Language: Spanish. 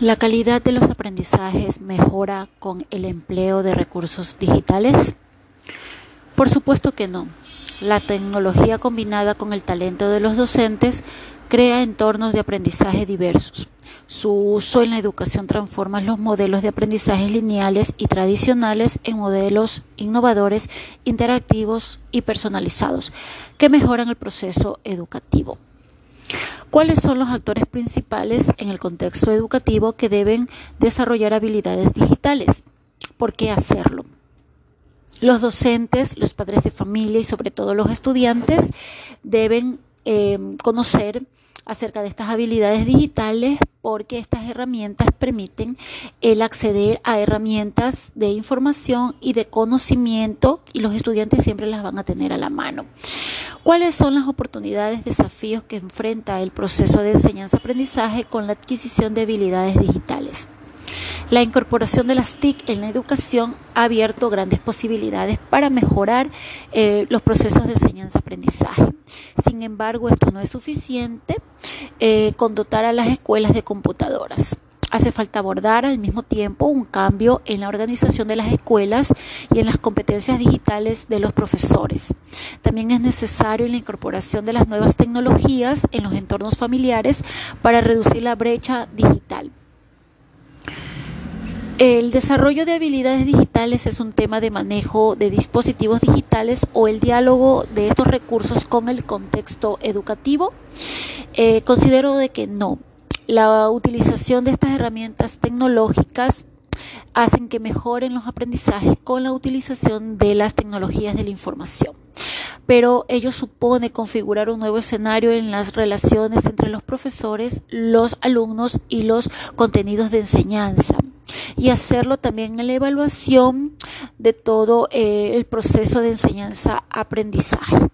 ¿La calidad de los aprendizajes mejora con el empleo de recursos digitales? Por supuesto que no. La tecnología combinada con el talento de los docentes crea entornos de aprendizaje diversos. Su uso en la educación transforma los modelos de aprendizaje lineales y tradicionales en modelos innovadores, interactivos y personalizados que mejoran el proceso educativo. ¿Cuáles son los actores principales en el contexto educativo que deben desarrollar habilidades digitales? ¿Por qué hacerlo? Los docentes, los padres de familia y sobre todo los estudiantes deben eh, conocer acerca de estas habilidades digitales porque estas herramientas permiten el acceder a herramientas de información y de conocimiento y los estudiantes siempre las van a tener a la mano. ¿Cuáles son las oportunidades, desafíos que enfrenta el proceso de enseñanza-aprendizaje con la adquisición de habilidades digitales? La incorporación de las TIC en la educación ha abierto grandes posibilidades para mejorar eh, los procesos de enseñanza-aprendizaje. Sin embargo, esto no es suficiente eh, con dotar a las escuelas de computadoras. Hace falta abordar al mismo tiempo un cambio en la organización de las escuelas y en las competencias digitales de los profesores. También es necesario la incorporación de las nuevas tecnologías en los entornos familiares para reducir la brecha digital. El desarrollo de habilidades digitales es un tema de manejo de dispositivos digitales o el diálogo de estos recursos con el contexto educativo. Eh, considero de que no. La utilización de estas herramientas tecnológicas hacen que mejoren los aprendizajes con la utilización de las tecnologías de la información. Pero ello supone configurar un nuevo escenario en las relaciones entre los profesores, los alumnos y los contenidos de enseñanza y hacerlo también en la evaluación de todo eh, el proceso de enseñanza-aprendizaje.